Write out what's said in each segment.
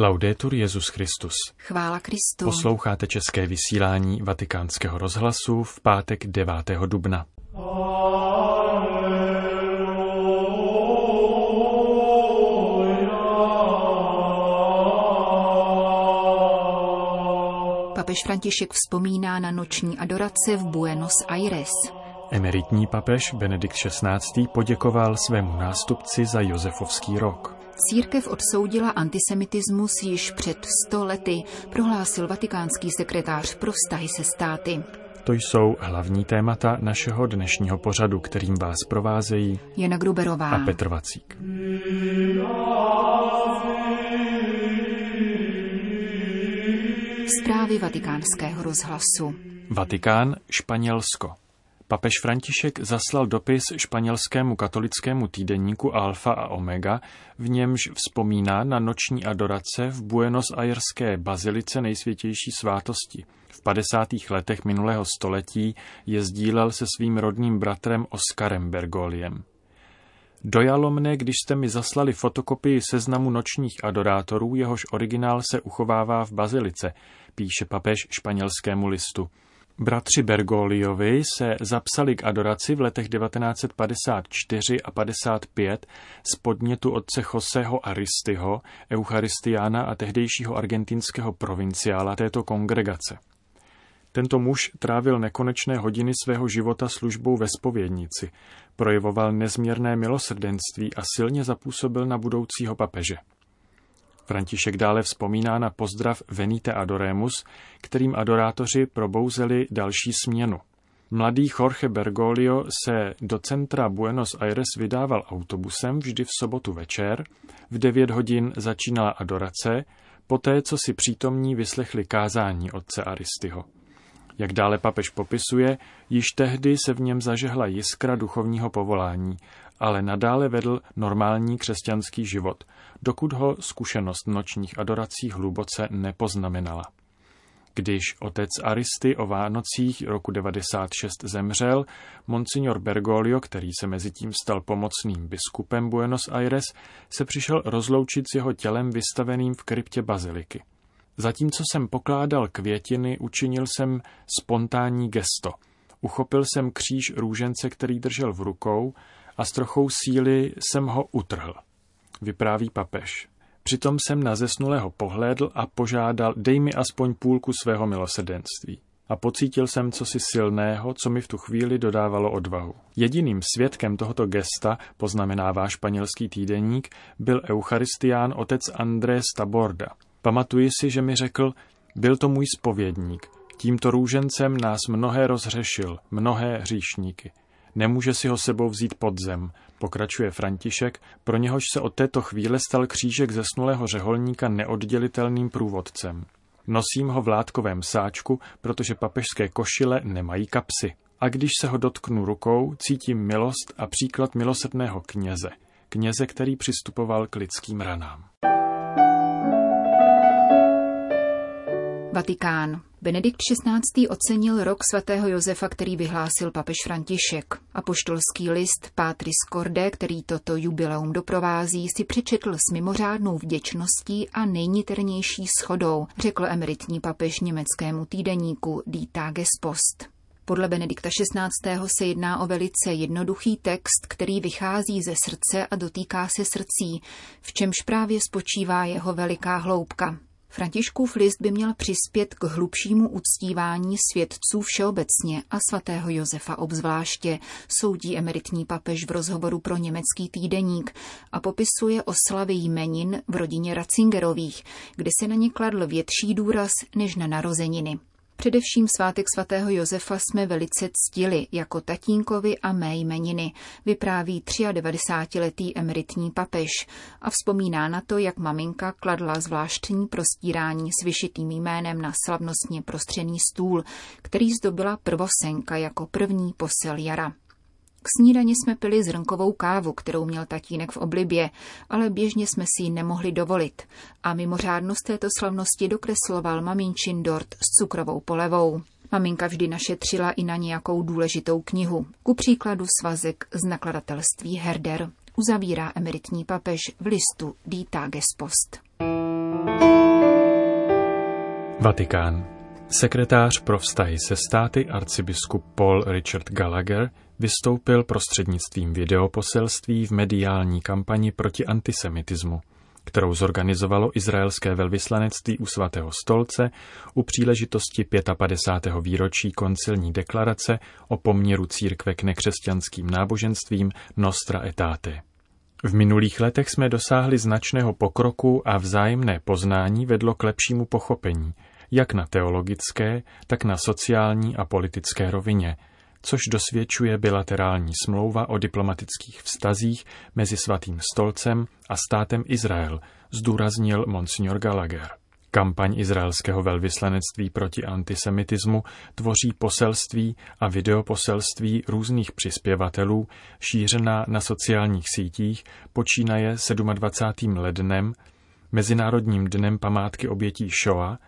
Laudetur Jezus Christus. Chvála Kristu. Posloucháte české vysílání Vatikánského rozhlasu v pátek 9. dubna. Papež František vzpomíná na noční adorace v Buenos Aires. Emeritní papež Benedikt XVI. poděkoval svému nástupci za Josefovský rok. Církev odsoudila antisemitismus již před sto lety, prohlásil vatikánský sekretář pro vztahy se státy. To jsou hlavní témata našeho dnešního pořadu, kterým vás provázejí Jana Gruberová a Petr Vacík. Zprávy vatikánského rozhlasu. Vatikán, Španělsko. Papež František zaslal dopis španělskému katolickému týdenníku Alfa a Omega, v němž vzpomíná na noční adorace v Buenos Airské bazilice nejsvětější svátosti. V 50. letech minulého století je sdílel se svým rodným bratrem Oskarem Bergoliem. Dojalo mne, když jste mi zaslali fotokopii seznamu nočních adorátorů, jehož originál se uchovává v bazilice, píše papež španělskému listu. Bratři Bergoliovi se zapsali k adoraci v letech 1954 a 55 z podnětu otce Joseho Aristyho, eucharistiána a tehdejšího argentinského provinciála této kongregace. Tento muž trávil nekonečné hodiny svého života službou ve spovědnici, projevoval nezměrné milosrdenství a silně zapůsobil na budoucího papeže. František dále vzpomíná na pozdrav Venite Adoremus, kterým adorátoři probouzeli další směnu. Mladý Jorge Bergoglio se do centra Buenos Aires vydával autobusem vždy v sobotu večer, v 9 hodin začínala adorace, poté co si přítomní vyslechli kázání otce Aristyho. Jak dále papež popisuje, již tehdy se v něm zažehla jiskra duchovního povolání, ale nadále vedl normální křesťanský život, dokud ho zkušenost nočních adorací hluboce nepoznamenala. Když otec Aristy o Vánocích roku 96 zemřel, monsignor Bergoglio, který se mezi tím stal pomocným biskupem Buenos Aires, se přišel rozloučit s jeho tělem vystaveným v kryptě baziliky. Zatímco jsem pokládal květiny, učinil jsem spontánní gesto. Uchopil jsem kříž růžence, který držel v rukou a s trochou síly jsem ho utrhl. Vypráví papež. Přitom jsem na zesnulého pohlédl a požádal, dej mi aspoň půlku svého milosrdenství. A pocítil jsem cosi silného, co mi v tu chvíli dodávalo odvahu. Jediným svědkem tohoto gesta, poznamenává španělský týdeník, byl eucharistián otec Andrés Taborda. Pamatuji si, že mi řekl, byl to můj spovědník. Tímto růžencem nás mnohé rozřešil, mnohé hříšníky. Nemůže si ho sebou vzít pod zem, pokračuje František, pro něhož se od této chvíle stal křížek zesnulého řeholníka neoddělitelným průvodcem. Nosím ho v látkovém sáčku, protože papežské košile nemají kapsy. A když se ho dotknu rukou, cítím milost a příklad milosrdného kněze. Kněze, který přistupoval k lidským ranám. Vatikán. Benedikt XVI. ocenil rok svatého Josefa, který vyhlásil papež František. Apoštolský list Pátris Corde, který toto jubileum doprovází, si přečetl s mimořádnou vděčností a nejniternější schodou, řekl emeritní papež německému týdeníku Die Tagespost. Podle Benedikta XVI. se jedná o velice jednoduchý text, který vychází ze srdce a dotýká se srdcí, v čemž právě spočívá jeho veliká hloubka. Františkův list by měl přispět k hlubšímu uctívání svědců všeobecně a svatého Josefa obzvláště, soudí emeritní papež v rozhovoru pro německý týdeník a popisuje oslavy jmenin v rodině Ratzingerových, kde se na ně kladl větší důraz než na narozeniny. Především svátek svatého Josefa jsme velice ctili jako tatínkovi a mé jmeniny, vypráví 93-letý emeritní papež a vzpomíná na to, jak maminka kladla zvláštní prostírání s vyšitým jménem na slavnostně prostřený stůl, který zdobila prvosenka jako první posel jara. K snídani jsme pili zrnkovou kávu, kterou měl tatínek v oblibě, ale běžně jsme si ji nemohli dovolit. A mimořádnost této slavnosti dokresloval maminčin dort s cukrovou polevou. Maminka vždy našetřila i na nějakou důležitou knihu, ku příkladu svazek z nakladatelství Herder, uzavírá emeritní papež v listu thank you Vatikán. Sekretář pro vztahy se státy arcibiskup Paul Richard Gallagher vystoupil prostřednictvím videoposelství v mediální kampani proti antisemitismu, kterou zorganizovalo izraelské velvyslanectví u svatého stolce u příležitosti 55. výročí koncilní deklarace o poměru církve k nekřesťanským náboženstvím Nostra Etate. V minulých letech jsme dosáhli značného pokroku a vzájemné poznání vedlo k lepšímu pochopení, jak na teologické, tak na sociální a politické rovině, což dosvědčuje bilaterální smlouva o diplomatických vztazích mezi Svatým stolcem a státem Izrael, zdůraznil monsignor Gallagher. Kampaň izraelského velvyslanectví proti antisemitismu tvoří poselství a videoposelství různých přispěvatelů, šířená na sociálních sítích, počínaje 27. lednem, Mezinárodním dnem památky obětí Shoa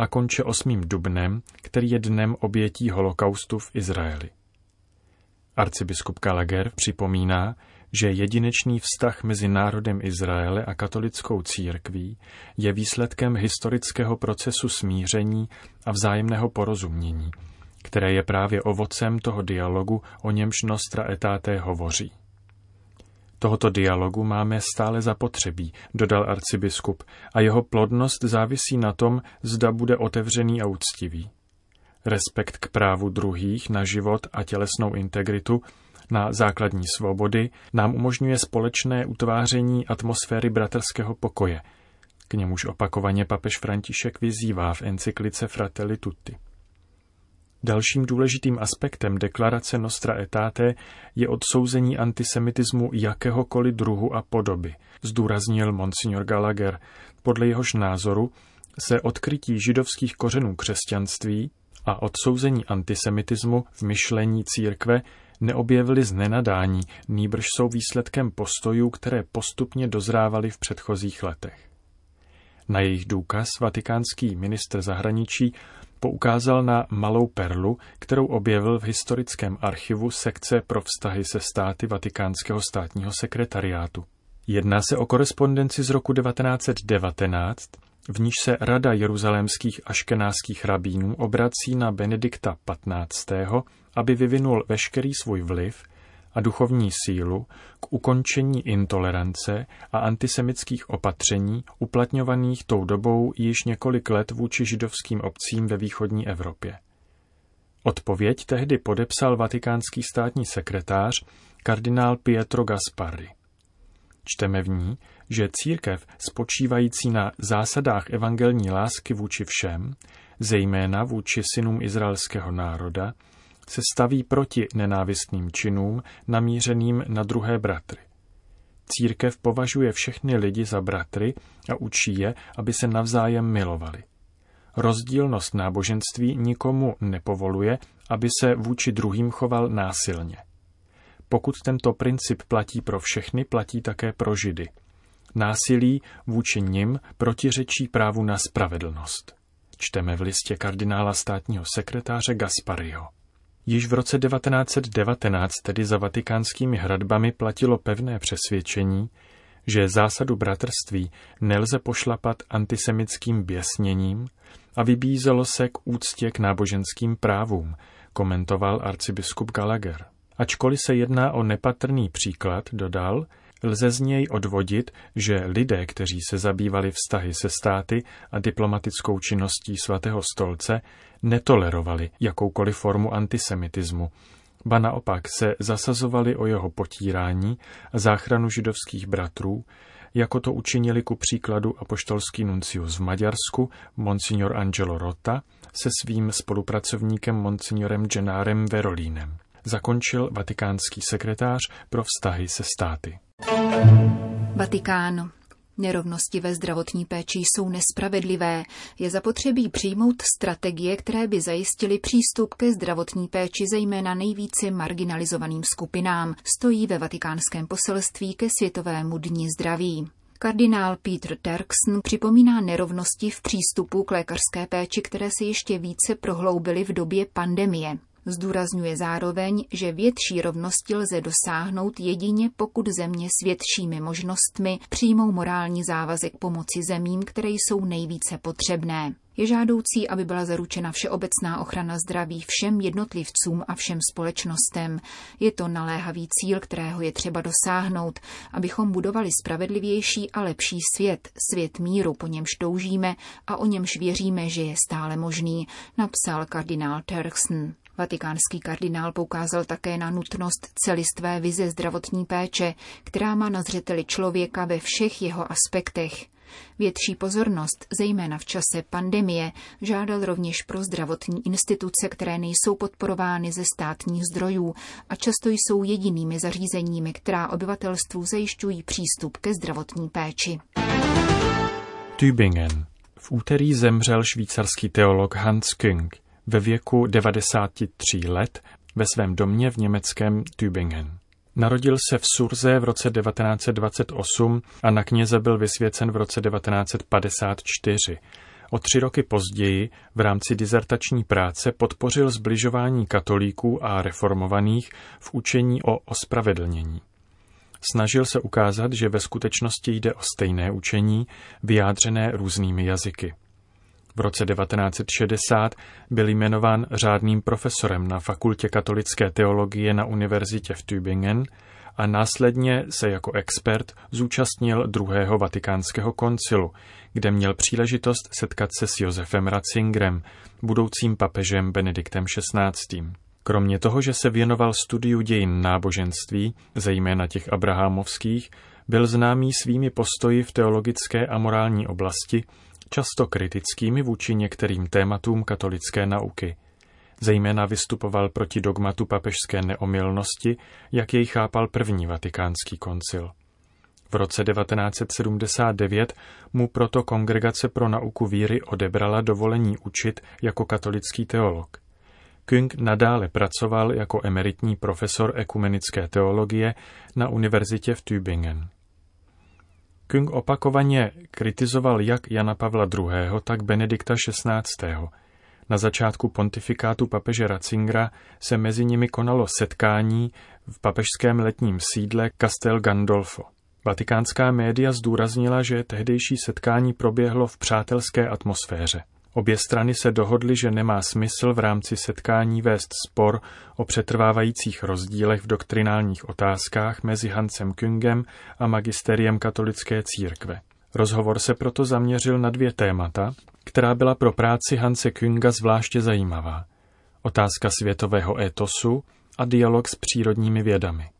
a konče 8. dubnem, který je dnem obětí holokaustu v Izraeli. Arcibiskup Gallagher připomíná, že jedinečný vztah mezi národem Izraele a katolickou církví je výsledkem historického procesu smíření a vzájemného porozumění, které je právě ovocem toho dialogu, o němž Nostra etáté hovoří. Tohoto dialogu máme stále zapotřebí, dodal arcibiskup, a jeho plodnost závisí na tom, zda bude otevřený a úctivý. Respekt k právu druhých na život a tělesnou integritu na základní svobody nám umožňuje společné utváření atmosféry bratrského pokoje. K němuž opakovaně papež František vyzývá v encyklice Fratelli Tutti. Dalším důležitým aspektem deklarace Nostra Etate je odsouzení antisemitismu jakéhokoliv druhu a podoby, zdůraznil monsignor Gallagher. Podle jehož názoru se odkrytí židovských kořenů křesťanství a odsouzení antisemitismu v myšlení církve neobjevily z nenadání, nýbrž jsou výsledkem postojů, které postupně dozrávaly v předchozích letech. Na jejich důkaz vatikánský ministr zahraničí poukázal na malou perlu, kterou objevil v historickém archivu sekce pro vztahy se státy Vatikánského státního sekretariátu. Jedná se o korespondenci z roku 1919, v níž se Rada jeruzalémských aškenáských rabínů obrací na Benedikta XV., aby vyvinul veškerý svůj vliv a duchovní sílu k ukončení intolerance a antisemických opatření uplatňovaných tou dobou již několik let vůči židovským obcím ve východní Evropě. Odpověď tehdy podepsal vatikánský státní sekretář kardinál Pietro Gasparri. Čteme v ní, že církev spočívající na zásadách evangelní lásky vůči všem, zejména vůči synům izraelského národa, se staví proti nenávistným činům namířeným na druhé bratry. Církev považuje všechny lidi za bratry a učí je, aby se navzájem milovali. Rozdílnost náboženství nikomu nepovoluje, aby se vůči druhým choval násilně. Pokud tento princip platí pro všechny, platí také pro Židy. Násilí vůči nim protiřečí právu na spravedlnost. Čteme v listě kardinála státního sekretáře Gaspariho. Již v roce 1919 tedy za vatikánskými hradbami platilo pevné přesvědčení, že zásadu bratrství nelze pošlapat antisemickým běsněním a vybízelo se k úctě k náboženským právům, komentoval arcibiskup Gallagher. Ačkoliv se jedná o nepatrný příklad, dodal, lze z něj odvodit, že lidé, kteří se zabývali vztahy se státy a diplomatickou činností svatého stolce, netolerovali jakoukoliv formu antisemitismu, ba naopak se zasazovali o jeho potírání a záchranu židovských bratrů, jako to učinili ku příkladu apoštolský nuncius v Maďarsku, monsignor Angelo Rota, se svým spolupracovníkem monsignorem Gennárem Verolínem. Zakončil vatikánský sekretář pro vztahy se státy. Vatikán. Nerovnosti ve zdravotní péči jsou nespravedlivé. Je zapotřebí přijmout strategie, které by zajistily přístup ke zdravotní péči zejména nejvíce marginalizovaným skupinám, stojí ve vatikánském poselství ke Světovému dni zdraví. Kardinál Peter Terksen připomíná nerovnosti v přístupu k lékařské péči, které se ještě více prohloubily v době pandemie. Zdůrazňuje zároveň, že větší rovnosti lze dosáhnout jedině pokud země s většími možnostmi přijmou morální závazek pomoci zemím, které jsou nejvíce potřebné. Je žádoucí, aby byla zaručena všeobecná ochrana zdraví všem jednotlivcům a všem společnostem. Je to naléhavý cíl, kterého je třeba dosáhnout, abychom budovali spravedlivější a lepší svět, svět míru, po němž toužíme a o němž věříme, že je stále možný, napsal kardinál Turkson. Vatikánský kardinál poukázal také na nutnost celistvé vize zdravotní péče, která má na zřeteli člověka ve všech jeho aspektech. Větší pozornost, zejména v čase pandemie, žádal rovněž pro zdravotní instituce, které nejsou podporovány ze státních zdrojů a často jsou jedinými zařízeními, která obyvatelstvu zajišťují přístup ke zdravotní péči. Tübingen. V úterý zemřel švýcarský teolog Hans Küng ve věku 93 let ve svém domě v německém Tübingen. Narodil se v Surze v roce 1928 a na kněze byl vysvěcen v roce 1954. O tři roky později v rámci dizertační práce podpořil zbližování katolíků a reformovaných v učení o ospravedlnění. Snažil se ukázat, že ve skutečnosti jde o stejné učení, vyjádřené různými jazyky. V roce 1960 byl jmenován řádným profesorem na Fakultě katolické teologie na univerzitě v Tübingen a následně se jako expert zúčastnil druhého vatikánského koncilu, kde měl příležitost setkat se s Josefem Ratzingerem, budoucím papežem Benediktem XVI. Kromě toho, že se věnoval studiu dějin náboženství, zejména těch abrahamovských, byl známý svými postoji v teologické a morální oblasti, často kritickými vůči některým tématům katolické nauky. Zejména vystupoval proti dogmatu papežské neomylnosti, jak jej chápal první vatikánský koncil. V roce 1979 mu proto Kongregace pro nauku víry odebrala dovolení učit jako katolický teolog. Küng nadále pracoval jako emeritní profesor ekumenické teologie na univerzitě v Tübingen. Küng opakovaně kritizoval jak Jana Pavla II., tak Benedikta XVI. Na začátku pontifikátu papeže Ratzingera se mezi nimi konalo setkání v papežském letním sídle Castel Gandolfo. Vatikánská média zdůraznila, že tehdejší setkání proběhlo v přátelské atmosféře. Obě strany se dohodly, že nemá smysl v rámci setkání vést spor o přetrvávajících rozdílech v doktrinálních otázkách mezi Hansem Küngem a magisteriem katolické církve. Rozhovor se proto zaměřil na dvě témata, která byla pro práci Hanse Künga zvláště zajímavá. Otázka světového etosu a dialog s přírodními vědami.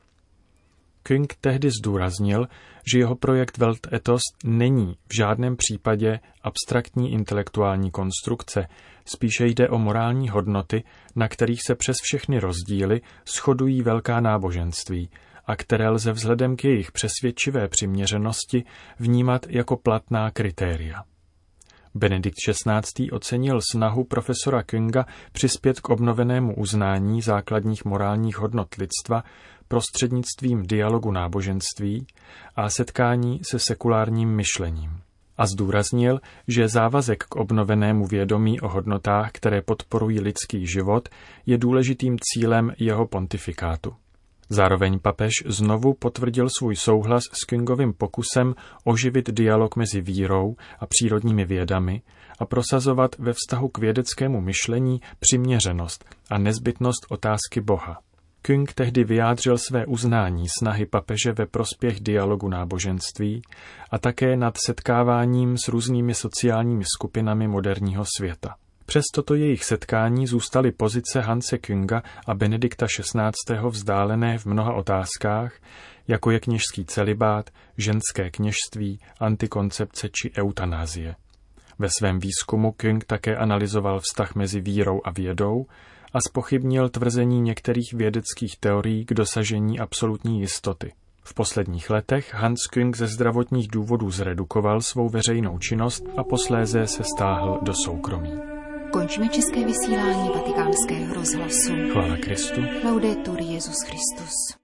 Küng tehdy zdůraznil, že jeho projekt Weltethos není v žádném případě abstraktní intelektuální konstrukce, spíše jde o morální hodnoty, na kterých se přes všechny rozdíly shodují velká náboženství a které lze vzhledem k jejich přesvědčivé přiměřenosti vnímat jako platná kritéria. Benedikt XVI. ocenil snahu profesora Künga přispět k obnovenému uznání základních morálních hodnot lidstva prostřednictvím dialogu náboženství a setkání se sekulárním myšlením. A zdůraznil, že závazek k obnovenému vědomí o hodnotách, které podporují lidský život, je důležitým cílem jeho pontifikátu. Zároveň papež znovu potvrdil svůj souhlas s Kingovým pokusem oživit dialog mezi vírou a přírodními vědami a prosazovat ve vztahu k vědeckému myšlení přiměřenost a nezbytnost otázky Boha. Küng tehdy vyjádřil své uznání snahy papeže ve prospěch dialogu náboženství a také nad setkáváním s různými sociálními skupinami moderního světa. Přes toto jejich setkání zůstaly pozice Hanse Künga a Benedikta XVI. vzdálené v mnoha otázkách, jako je kněžský celibát, ženské kněžství, antikoncepce či eutanázie. Ve svém výzkumu Küng také analyzoval vztah mezi vírou a vědou a spochybnil tvrzení některých vědeckých teorií k dosažení absolutní jistoty. V posledních letech Hans Küng ze zdravotních důvodů zredukoval svou veřejnou činnost a posléze se stáhl do soukromí. Končíme české vysílání vatikánského rozhlasu. Chvála Kristu. Laudetur Jezus Christus.